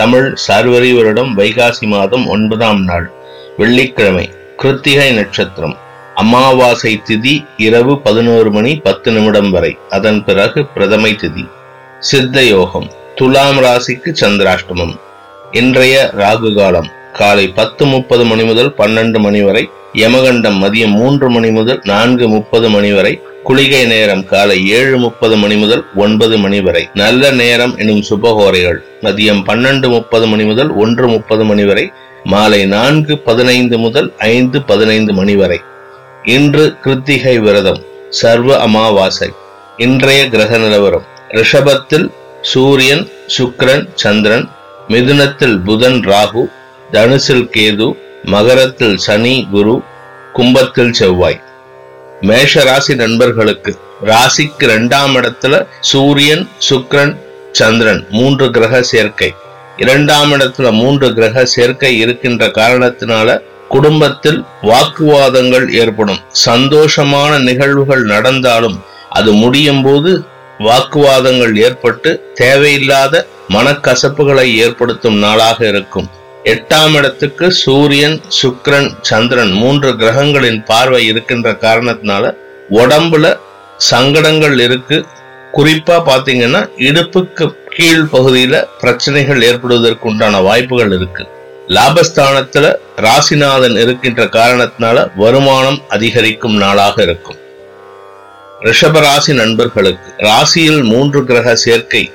தமிழ் சார்வரி வருடம் வைகாசி மாதம் ஒன்பதாம் நாள் வெள்ளிக்கிழமை கிருத்திகை நட்சத்திரம் அமாவாசை திதி இரவு பதினோரு மணி பத்து நிமிடம் வரை. அதன் பிறகு பிரதமை திதி. சித்த யோகம். துலாம் ராசிக்கு சந்திராஷ்டமம். இன்றைய ராகு காலம். காலை பத்து முப்பது மணி முதல் பன்னெண்டு மணி வரை யமகண்டம் மதியம் மூன்று மணி முதல் நான்கு முப்பது மணி வரை குளிகை நேரம் காலை ஏழு முப்பது மணி முதல் ஒன்பது மணி வரை. நல்ல நேரம் எனும் சுபகோரைகள். மதியம் பன்னெண்டு முப்பது மணி முதல் ஒன்று முப்பது மணி வரை மாலை நான்கு பதினைந்து முதல் ஐந்து பதினைந்து மணி வரை. இன்று கிருத்திகை விரதம் சர்வ அமாவாசை. இன்றைய கிரக நிலவரம் ரிஷபத்தில் சூரியன் சுக்கிரன் சந்திரன் மிதுனத்தில் புதன் ராகு தனுசில் கேது மகரத்தில் சனி குரு கும்பத்தில் செவ்வாய். மேஷ ராசி நண்பர்களுக்கு ராசிக்கு இரண்டாம் இடத்துல சூரியன் சுக்ரன் சந்திரன் மூன்று கிரக சேர்க்கை. இரண்டாம் இடத்துல மூன்று கிரக சேர்க்கை இருக்கின்ற காரணத்தினால குடும்பத்தில் வாக்குவாதங்கள் ஏற்படும். சந்தோஷமான நிகழ்வுகள் நடந்தாலும் அது முடியும் போது வாக்குவாதங்கள் ஏற்பட்டு தேவையில்லாத மனக்கசப்புகளை ஏற்படுத்தும் நாளாக இருக்கும். எட்டாம் இடத்துக்கு சூரியன் சுக்ரன் சந்திரன் மூன்று கிரகங்களின் பார்வை இருக்கின்ற காரணத்தினால உடம்புல சங்கடங்கள் இருக்கு. குறிப்பா பாத்தீங்கன்னா இடுப்புக்கு கீழ் பகுதியில பிரச்சனைகள் ஏற்படுவதற்கு உண்டான வாய்ப்புகள் இருக்கு. லாபஸ்தானத்துல ராசிநாதன் இருக்கின்ற காரணத்தினால வருமானம் அதிகரிக்கும் நாளாக இருக்கும். ரிஷபராசி நண்பர்களுக்கு ராசியில் மூன்று கிரக சேர்க்கை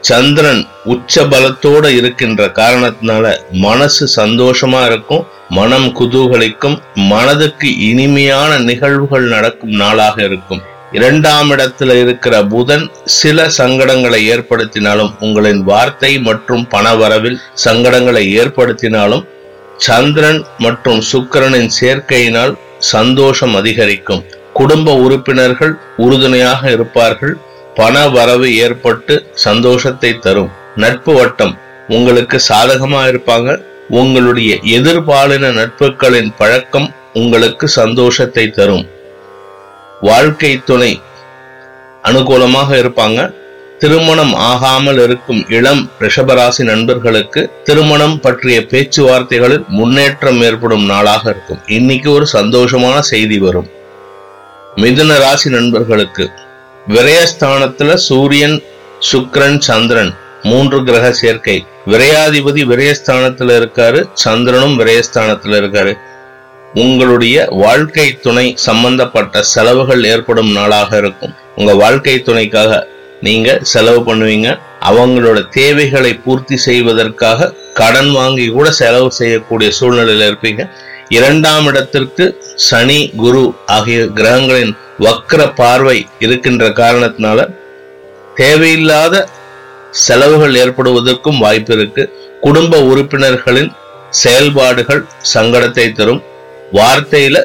சந்திரன் உச்ச பலத்தோட இருக்கின்ற காரணத்தினால மனசு சந்தோஷமா இருக்கும் மனம் குதூகலிக்கும் மனதுக்கு இனிமையான நிகழ்வுகள் நடக்கும் நாளாக இருக்கும். இரண்டாம் இடத்துல இருக்கிற புதன் சில சங்கடங்களை ஏற்படுத்தினாலும் உங்களின் வார்த்தை மற்றும் பண வரவில் சங்கடங்களை ஏற்படுத்தினாலும் சந்திரன் மற்றும் சுக்கிரனின் சேர்க்கையினால் சந்தோஷம் அதிகரிக்கும். குடும்ப உறுப்பினர்கள் உறுதுணையாக இருப்பார்கள். பண வரவு ஏற்பட்டு சந்தோஷத்தை தரும். நட்பு வட்டம் உங்களுக்கு சாதகமா இருப்பாங்க. உங்களுடைய எதிர்பாலின நட்புகளின் பழக்கம் உங்களுக்கு சந்தோஷத்தை தரும். வாழ்க்கை துணை அனுகூலமாக இருப்பாங்க. திருமணம் ஆகாமல் இருக்கும் இளம் ரிஷபராசி நண்பர்களுக்கு திருமணம் பற்றிய பேச்சுவார்த்தைகளில் முன்னேற்றம் ஏற்படும் நாளாக இருக்கும். இன்னைக்கு ஒரு சந்தோஷமான செய்தி வரும். மிதுன ராசி நண்பர்களுக்கு விரயஸ்தானத்துல சூரியன் சுக்ரன் சந்திரன் மூன்று கிரக சேர்க்கை. விரையாதிபதி விரயஸ்தானத்துல இருக்காரு சந்திரனும் விரயஸ்தானத்துல இருக்காரு. உங்களுடைய வாழ்க்கை துணை சம்பந்தப்பட்ட செலவுகள் ஏற்படும் நாளாக இருக்கும். உங்க வாழ்க்கை துணைக்காக நீங்க செலவு பண்ணுவீங்க. அவங்களோட தேவைகளை பூர்த்தி செய்வதற்காக கடன் வாங்கி கூட செலவு செய்யக்கூடிய சூழ்நிலையில இருப்பீங்க. இரண்டாம் இடத்திற்கு சனி குரு ஆகிய கிரகங்களின் வக்கர பார்வை இருக்கின்ற காரணத்தினால தேவையில்லாத செலவுகள் ஏற்படுவதற்கும் வாய்ப்பு இருக்கு. குடும்ப உறுப்பினர்களின் செயல்பாடுகள் சங்கடத்தை தரும். வார்த்தையில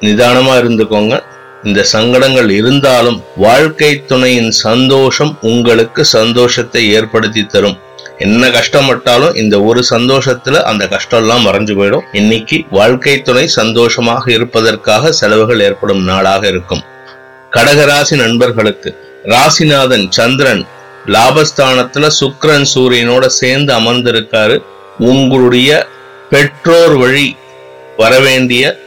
நிதானமா இருந்துக்கோங்க. இந்த சங்கடங்கள் இருந்தாலும் வாழ்க்கை துணையின் சந்தோஷம் உங்களுக்கு சந்தோஷத்தை ஏற்படுத்தி தரும். என்ன கஷ்டப்பட்டாலும் இந்த ஒரு சந்தோஷத்துல அந்த கஷ்டம் எல்லாம் மறைஞ்சு போயிடும். இன்னைக்கு வாழ்க்கை துணை சந்தோஷமாக இருப்பதற்காக செலவுகள் ஏற்படும் நாளாக இருக்கும். கடகராசி நண்பர்களுக்கு ராசிநாதன் சந்திரன் லாபஸ்தானத்துல சுக்ரன் சூரியனோட சேர்ந்து அமர்ந்திருக்காரு. உங்களுடைய பெற்றோர் வழி வரவேண்டிய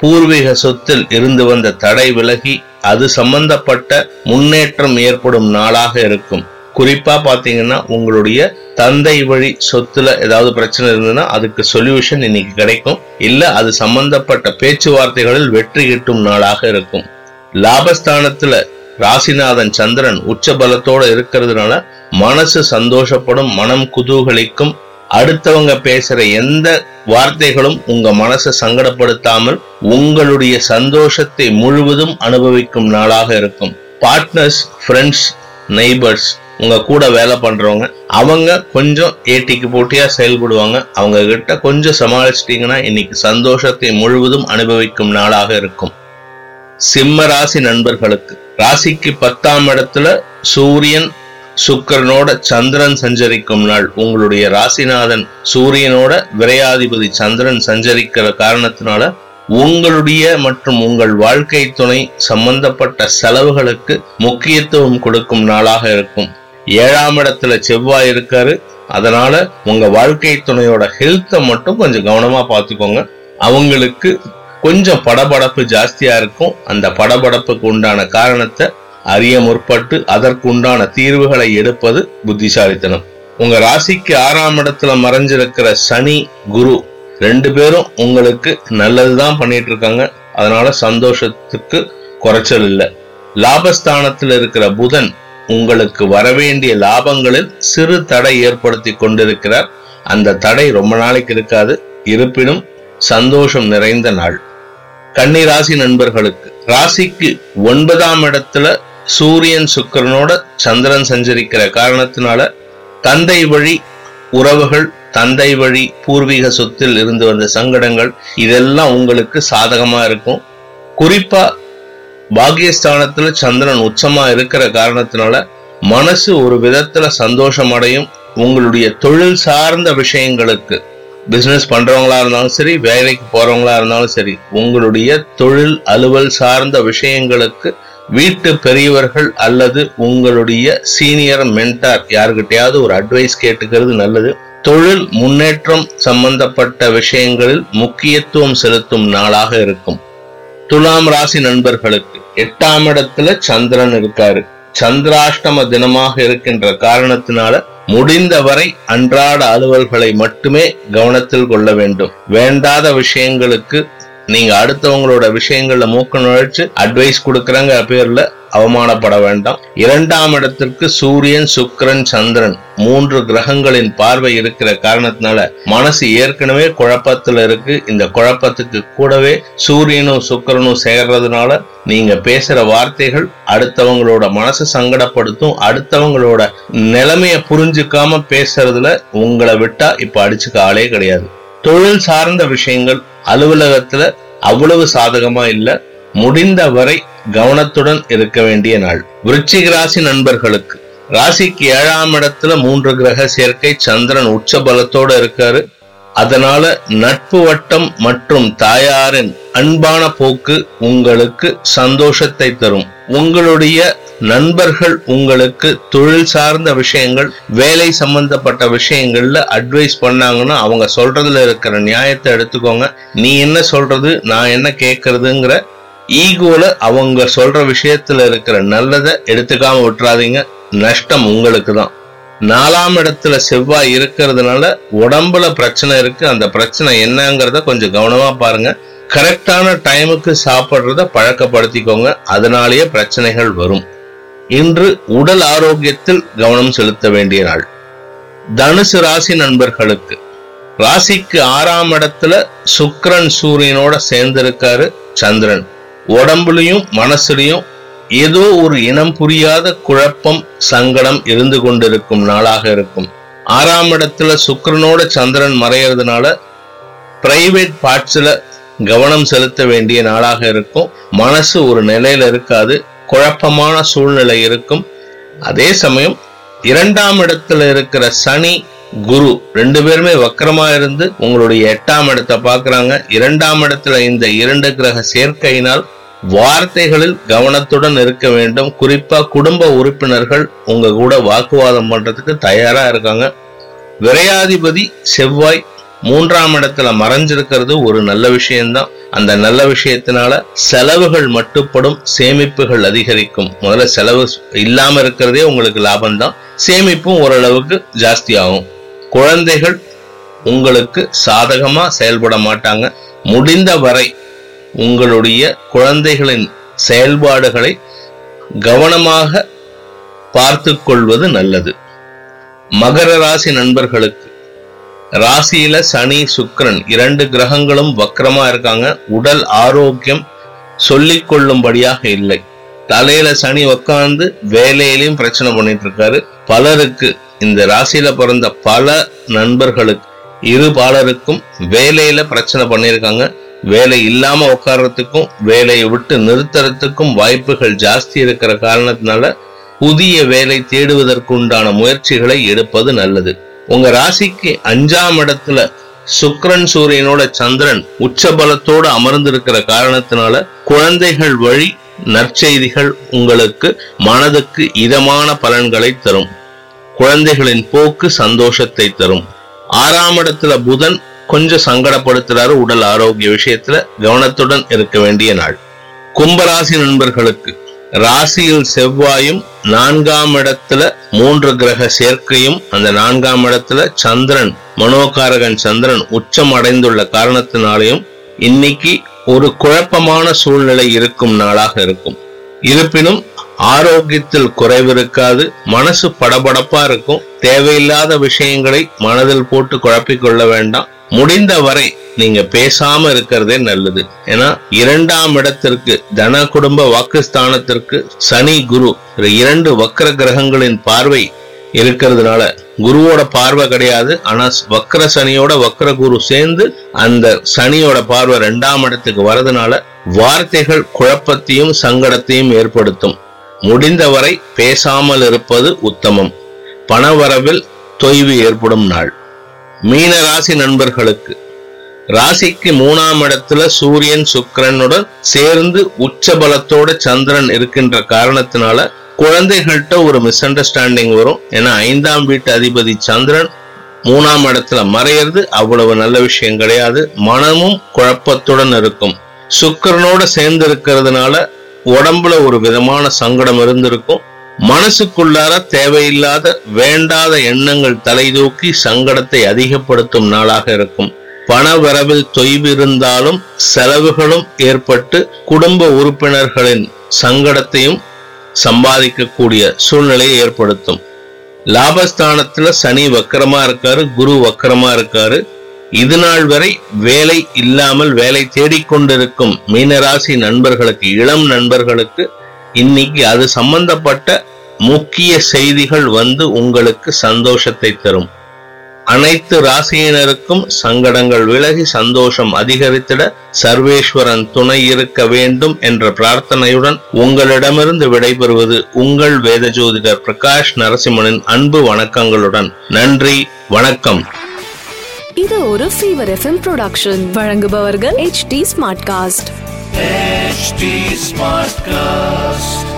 பூர்வீக சொத்தில் இருந்து வந்த தடை விலகி அது சம்பந்தப்பட்ட முன்னேற்றம் ஏற்படும் நாளாக இருக்கும். குறிப்பா பார்த்தீங்கன்னா உங்களுடைய தந்தை வழி சொத்துல ஏதாவது பிரச்சனை இருந்ததுன்னா அதுக்கு சொல்யூஷன் இன்னைக்கு கிடைக்கும். இல்ல அது சம்பந்தப்பட்ட பேச்சுவார்த்தைகளில் வெற்றி கிட்டும் நாளாக இருக்கும். லாபஸ்தானத்துல ராசிநாதன் சந்திரன் உச்ச பலத்தோட இருக்கிறதுனால மனசு சந்தோஷப்படும் மனம் குதூகலிக்கும் அடுத்தவங்க பேசுற எந்த வார்த்தைகளும் உங்க மனசை சங்கடப்படுத்தாமல் உங்களுடைய சந்தோஷத்தை முழுவதும் அனுபவிக்கும் நாளாக இருக்கும். பார்ட்னர்ஸ் ஃப்ரெண்ட்ஸ் நெய்பர்ஸ் உங்க கூட வேலை பண்றவங்க அவங்க கொஞ்சம் ஏட்டிக்கு போட்டியா செயல்படுவாங்க. அவங்க கிட்ட கொஞ்சம் சமாளிச்சிட்டீங்கன்னா இன்னைக்கு சந்தோஷத்தை முழுவதும் அனுபவிக்கும் நாளாக இருக்கும். சிம்ம ராசி நண்பர்களுக்கு ராசிக்கு பத்தாம் இடத்துல சூரியன் சுக்கிரனோட சந்திரன் சஞ்சரிக்கும் நாள். உங்களுடைய ராசிநாதன் சூரியனோட விரையாதிபதி சந்திரன் சஞ்சரிக்கிற காரணத்தினால உங்களுடைய மற்றும் உங்கள் வாழ்க்கை துணை சம்பந்தப்பட்ட செலவுகளுக்கு முக்கியத்துவம் கொடுக்கும் நாளாக இருக்கும். ஏழாம் இடத்துல செவ்வாய் இருக்காரு. அதனால உங்க வாழ்க்கை துணையோட ஹெல்த்தை மட்டும் கொஞ்சம் கவனமா பார்த்துக்கோங்க. அவங்களுக்கு கொஞ்சம் படபடப்பு ஜாஸ்தியா இருக்கும். அந்த படபடப்புக்கு உண்டான காரணத்தை அறிய முற்பட்டு அதற்கு உண்டான தீர்வுகளை எடுப்பது புத்திசாலித்தனம். உங்க ராசிக்கு ஆறாம் இடத்துல மறைஞ்சிருக்கிற சனி குரு ரெண்டு பேரும் உங்களுக்கு நல்லதுதான் பண்ணிட்டு இருக்காங்க அதனால சந்தோஷத்துக்கு குறைச்சல் இல்லை. லாபஸ்தானத்தில் இருக்கிற புதன் உங்களுக்கு வரவேண்டிய லாபங்களில் சிறு தடை ஏற்படுத்தி கொண்டிருக்கிறார். அந்த தடை ரொம்ப நாளைக்கு இருக்காது. இருப்பினும் சந்தோஷம் நிறைந்த நாள். கன்னிராசி நண்பர்களுக்கு ராசிக்கு ஒன்பதாம் இடத்துல சூரியன் சுக்கிரனோட சந்திரன் சஞ்சரிக்கிற காரணத்தினால தந்தை வழி உறவுகள் தந்தை வழி பூர்வீக சொத்தில் இருந்து வந்த சங்கடங்கள் இதெல்லாம் உங்களுக்கு சாதகமா இருக்கும். குறிப்பா பாகியஸ்தானத்துல சந்திரன் உச்சமா இருக்கிற காரணத்தினால மனசு ஒரு விதத்துல சந்தோஷம் அடையும் உங்களுடைய தொழில் சார்ந்த விஷயங்களுக்கு பிசினஸ் பண்றவங்களா இருந்தாலும் சரி வேலைக்கு போறவங்களா இருந்தாலும் சரி உங்களுடைய தொழில் அலுவல் சார்ந்த விஷயங்களுக்கு வீட்டு பெரியவர்கள் அல்லது உங்களுடைய சீனியர் மென்டார் யாருக்கிட்டையாவது ஒரு அட்வைஸ் கேட்டுக்கிறது நல்லது. தொழில் முன்னேற்றம் சம்பந்தப்பட்ட விஷயங்களில் முக்கியத்துவம் செலுத்தும் நாளாக இருக்கும். துலாம் ராசி நண்பர்களுக்கு எட்டாம் இடத்துல சந்திரன் இருக்காரு. சந்திராஷ்டம தினமாக இருக்கின்ற காரணத்தினால முடிந்தவரை அன்றாட அலுவல்களை மட்டுமே கவனத்தில் கொள்ள வேண்டும். வேண்டாத விஷயங்களுக்கு நீங்க அடுத்தவங்களோட விஷயங்கள்ல மூக்க நுழைச்சு அட்வைஸ் கொடுக்கறங்க பேர்ல அவமானப்பட வேண்டாம். இரண்டாம் இடத்திற்கு சூரியன் சுக்கரன் சந்திரன் மூன்று கிரகங்களின் பார்வை இருக்கிற காரணத்தினால மனசு ஏற்கனவே குழப்பத்துல இருக்கு. இந்த குழப்பத்துக்கு கூடவே சூரியனும் சுக்கிரனும் சேர்றதுனால நீங்க பேசுற வார்த்தைகள் அடுத்தவங்களோட மனசு சங்கடப்படுத்தும். அடுத்தவங்களோட நிலைமைய புரிஞ்சுக்காம பேசுறதுல உங்களை விட்டா இப்ப அடிச்சுக்க ஆளே கிடையாது. தொழில் சார்ந்த விஷயங்கள் அலுவலகத்துல அவ்வளவு சாதகமா இல்ல. முடிந்த வரை கவனத்துடன் இருக்க வேண்டிய நாள். விருச்சிக ராசி நண்பர்களுக்கு. ராசிக்கு ஏழாம் இடத்துல மூன்று கிரக சேர்க்கை சந்திரன் உச்ச பலத்தோட இருக்காரு. அதனால நட்பு வட்டம் மற்றும் தாயாரின் அன்பான போக்கு உங்களுக்கு சந்தோஷத்தை தரும். உங்களுடைய நண்பர்கள் உங்களுக்கு தொழில் சார்ந்த விஷயங்கள் வேலை சம்பந்தப்பட்ட விஷயங்கள்ல அட்வைஸ் பண்ணாங்கன்னா அவங்க சொல்றதுல இருக்கிற நியாயத்தை எடுத்துக்கோங்க. நீ என்ன சொல்றது நான் என்ன கேட்கறதுங்கிற ஈகோல அவங்க சொல்ற விஷயத்துல இருக்கிற நல்லதை எடுத்துக்காம விட்டுறாதீங்க. நஷ்டம் உங்களுக்கு தான் நாலாம் இடத்துல செவ்வாய் இருக்கிறதுனால உடம்புல பிரச்சனை இருக்கு. அந்த பிரச்சனை என்னங்கிறத கொஞ்சம் கவனமா பாருங்க. கரெக்டான டைமுக்கு சாப்பிட்றத பழக்கப்படுத்திக்கோங்க. அதனாலேயே பிரச்சனைகள் வரும். இன்று உடல் ஆரோக்கியத்தில் கவனம் செலுத்த வேண்டிய நாள். தனுசு ராசி நண்பர்களுக்கு. ராசிக்கு ஆறாம் இடத்துல சுக்கரன் சூரியனோட சேர்ந்திருக்காரு சந்திரன். உடம்புலயும் மனசுலயும் ஏதோ ஒரு இனம் புரியாத குழப்பம் சங்கடம் இருந்து கொண்டிருக்கும் நாளாக இருக்கும். ஆறாம் இடத்துல சுக்கரனோட சந்திரன் மறையறதுனால பிரைவேட் பார்ட்ஸ்ல கவனம் செலுத்த வேண்டிய நாளாக இருக்கும். மனசு ஒரு நிலையில இருக்காது. குழப்பமான சூழ்நிலை இருக்கும். அதே சமயம் இரண்டாம் இடத்துல இருக்கிற சனி குரு ரெண்டு பேருமே வக்கரமா இருந்து உங்களுடைய எட்டாம் இடத்தை பார்க்குறாங்க. இரண்டாம் இடத்துல இந்த இரண்டு கிரக சேர்க்கையினால் வார்த்தைகளில் கவனத்துடன் இருக்க வேண்டும். குறிப்பா குடும்ப உறுப்பினர்கள் உங்க கூட வாக்குவாதம் பண்றதுக்கு தயாரா இருக்காங்க. விரையாதிபதி செவ்வாய் மூன்றாம் இடத்துல மறைஞ்சிருக்கிறது ஒரு நல்ல விஷயம்தான். அந்த நல்ல விஷயத்தினால செலவுகள் மட்டுப்படும் சேமிப்புகள் அதிகரிக்கும். முதல்ல செலவு இல்லாம இருக்கிறதே உங்களுக்கு லாபம்தான். சேமிப்பும் ஓரளவுக்கு ஜாஸ்தி ஆகும் குழந்தைகள் உங்களுக்கு சாதகமா செயல்பட மாட்டாங்க. முடிந்த வரை உங்களுடைய குழந்தைகளின் செயல்பாடுகளை கவனமாக பார்த்து கொள்வது நல்லது. மகர ராசி நண்பர்களுக்கு ராசியில சனி சுக்கிரன் இரண்டு கிரகங்களும் வக்கரமா இருக்காங்க. உடல் ஆரோக்கியம் சொல்லிக் கொள்ளும்படியாக இல்லை. தலையில சனி உக்காந்து வேலையிலையும் பிரச்சனை பண்ணிட்டு இருக்காரு. பலருக்கு இந்த ராசியில பிறந்த பல நண்பர்களுக்கு இரு பாலருக்கும் வேலையில பிரச்சனை பண்ணியிருக்காங்க வேலை இல்லாம உட்கார்றதுக்கும் வேலையை விட்டு நிறுத்துறதுக்கும் வாய்ப்புகள் ஜாஸ்தி இருக்கிற காரணத்தினால புதிய வேலை தேடுவதற்கு உண்டான முயற்சிகளை எடுப்பது நல்லது. உங்க ராசிக்கு அஞ்சாம் இடத்துல சுக்ரன் சூரியனோட சந்திரன் உச்சபலத்தோடு அமர்ந்திருக்கிற காரணத்தினால குழந்தைகள் வழி நற்செய்திகள் உங்களுக்கு மனதுக்கு இதமான பலன்களை தரும். குழந்தைகளின் போக்கு சந்தோஷத்தை தரும். ஆறாம் இடத்துல புதன் கொஞ்சம் சங்கடப்படுத்துறாரு உடல் ஆரோக்கிய விஷயத்துல கவனத்துடன் இருக்க வேண்டிய நாள். கும்பராசி நண்பர்களுக்கு ராசியில் செவ்வாயும் நான்காம் இடத்துல மூன்று கிரக சேர்க்கையும் அந்த நான்காம் இடத்துல சந்திரன் மனோகாரகன் சந்திரன் உச்சம் அடைந்துள்ள காரணத்தினாலையும் இன்னைக்கு ஒரு குழப்பமான சூழ்நிலை இருக்கும் நாளாக இருக்கும். இருப்பினும் ஆரோக்கியத்தில் குறைவு இருக்காது மனசு படபடப்பா இருக்கும் தேவையில்லாத விஷயங்களை மனதில் போட்டு குழப்பிக்கொள்ள வேண்டாம். முடிந்த வரை நீங்க பேசாம இருக்கிறதே நல்லது. ஏன்னா இரண்டாம் இடத்திற்கு தன குடும்ப வாக்குஸ்தானத்திற்கு சனி குரு இரண்டு வக்கர கிரகங்களின் பார்வை இருக்கிறதுனால குருவோட பார்வை கிடையாது. ஆனா வக்கர சனியோட வக்கர குரு சேர்ந்து அந்த சனியோட பார்வை ரெண்டாம் இடத்துக்கு வரதுனால வார்த்தைகள் குழப்பத்தையும் சங்கடத்தையும் ஏற்படுத்தும். முடிந்தவரை பேசாமல் இருப்பது உத்தமம். பணவரவில் தொய்வு ஏற்படும் நாள். மீன ராசி நண்பர்களுக்கு. ராசிக்கு மூணாம் இடத்துல சூரியன் சுக்கரனுடன் சேர்ந்து உச்ச பலத்தோட சந்திரன் இருக்கின்ற காரணத்தினால குழந்தைகள்கிட்ட ஒரு மிஸ் அண்டர்ஸ்டாண்டிங் வரும். ஏன்னா ஐந்தாம் வீட்டு அதிபதி சந்திரன் மூணாம் இடத்துல மறையிறது அவ்வளவு நல்ல விஷயம் கிடையாது. மனமும் குழப்பத்துடன் இருக்கும். சுக்கரனோட சேர்ந்து இருக்கிறதுனால உடம்புல ஒரு விதமான சங்கடம் இருந்திருக்கும். மனசுக்குள்ளார தேவையில்லாத வேண்டாத எண்ணங்கள் தலைதூக்கி சங்கடத்தை அதிகப்படுத்தும் நாளாக இருக்கும். பண வரவில் தொய்வு இருந்தாலும் செலவுகளும் ஏற்பட்டு குடும்ப உறுப்பினர்களின் சங்கடத்தையும் சம்பாதிக்கக்கூடிய சூழ்நிலையை ஏற்படுத்தும். லாபஸ்தானத்துல சனி வக்கரமா இருக்காரு குரு வக்கரமா இருக்காரு. இது நாள் வரை வேலை இல்லாமல் வேலை தேடிக்கொண்டிருக்கும் மீனராசி நண்பர்களுக்கு இளம் நண்பர்களுக்கு இன்னைக்கு அது சம்பந்தப்பட்ட முக்கிய செய்திகள் வந்து உங்களுக்கு சந்தோஷத்தை தரும். அனைத்து ராசியினருக்கும் சங்கடங்கள் விலகி சந்தோஷம் அதிகரித்திட சர்வேஸ்வரன் துணை இருக்க வேண்டும் என்ற பிரார்த்தனையுடன் உங்களிடமிருந்து விடைபெறுவது உங்கள் வேத ஜோதிடர் பிரகாஷ் நரசிம்மனின் அன்பு வணக்கங்களுடன். நன்றி வணக்கம். இது ஒரு ஃபீவர் எஃப்எம் ப்ரொடக்ஷன் வழங்குபவர்கள் H D smart cast H smart cast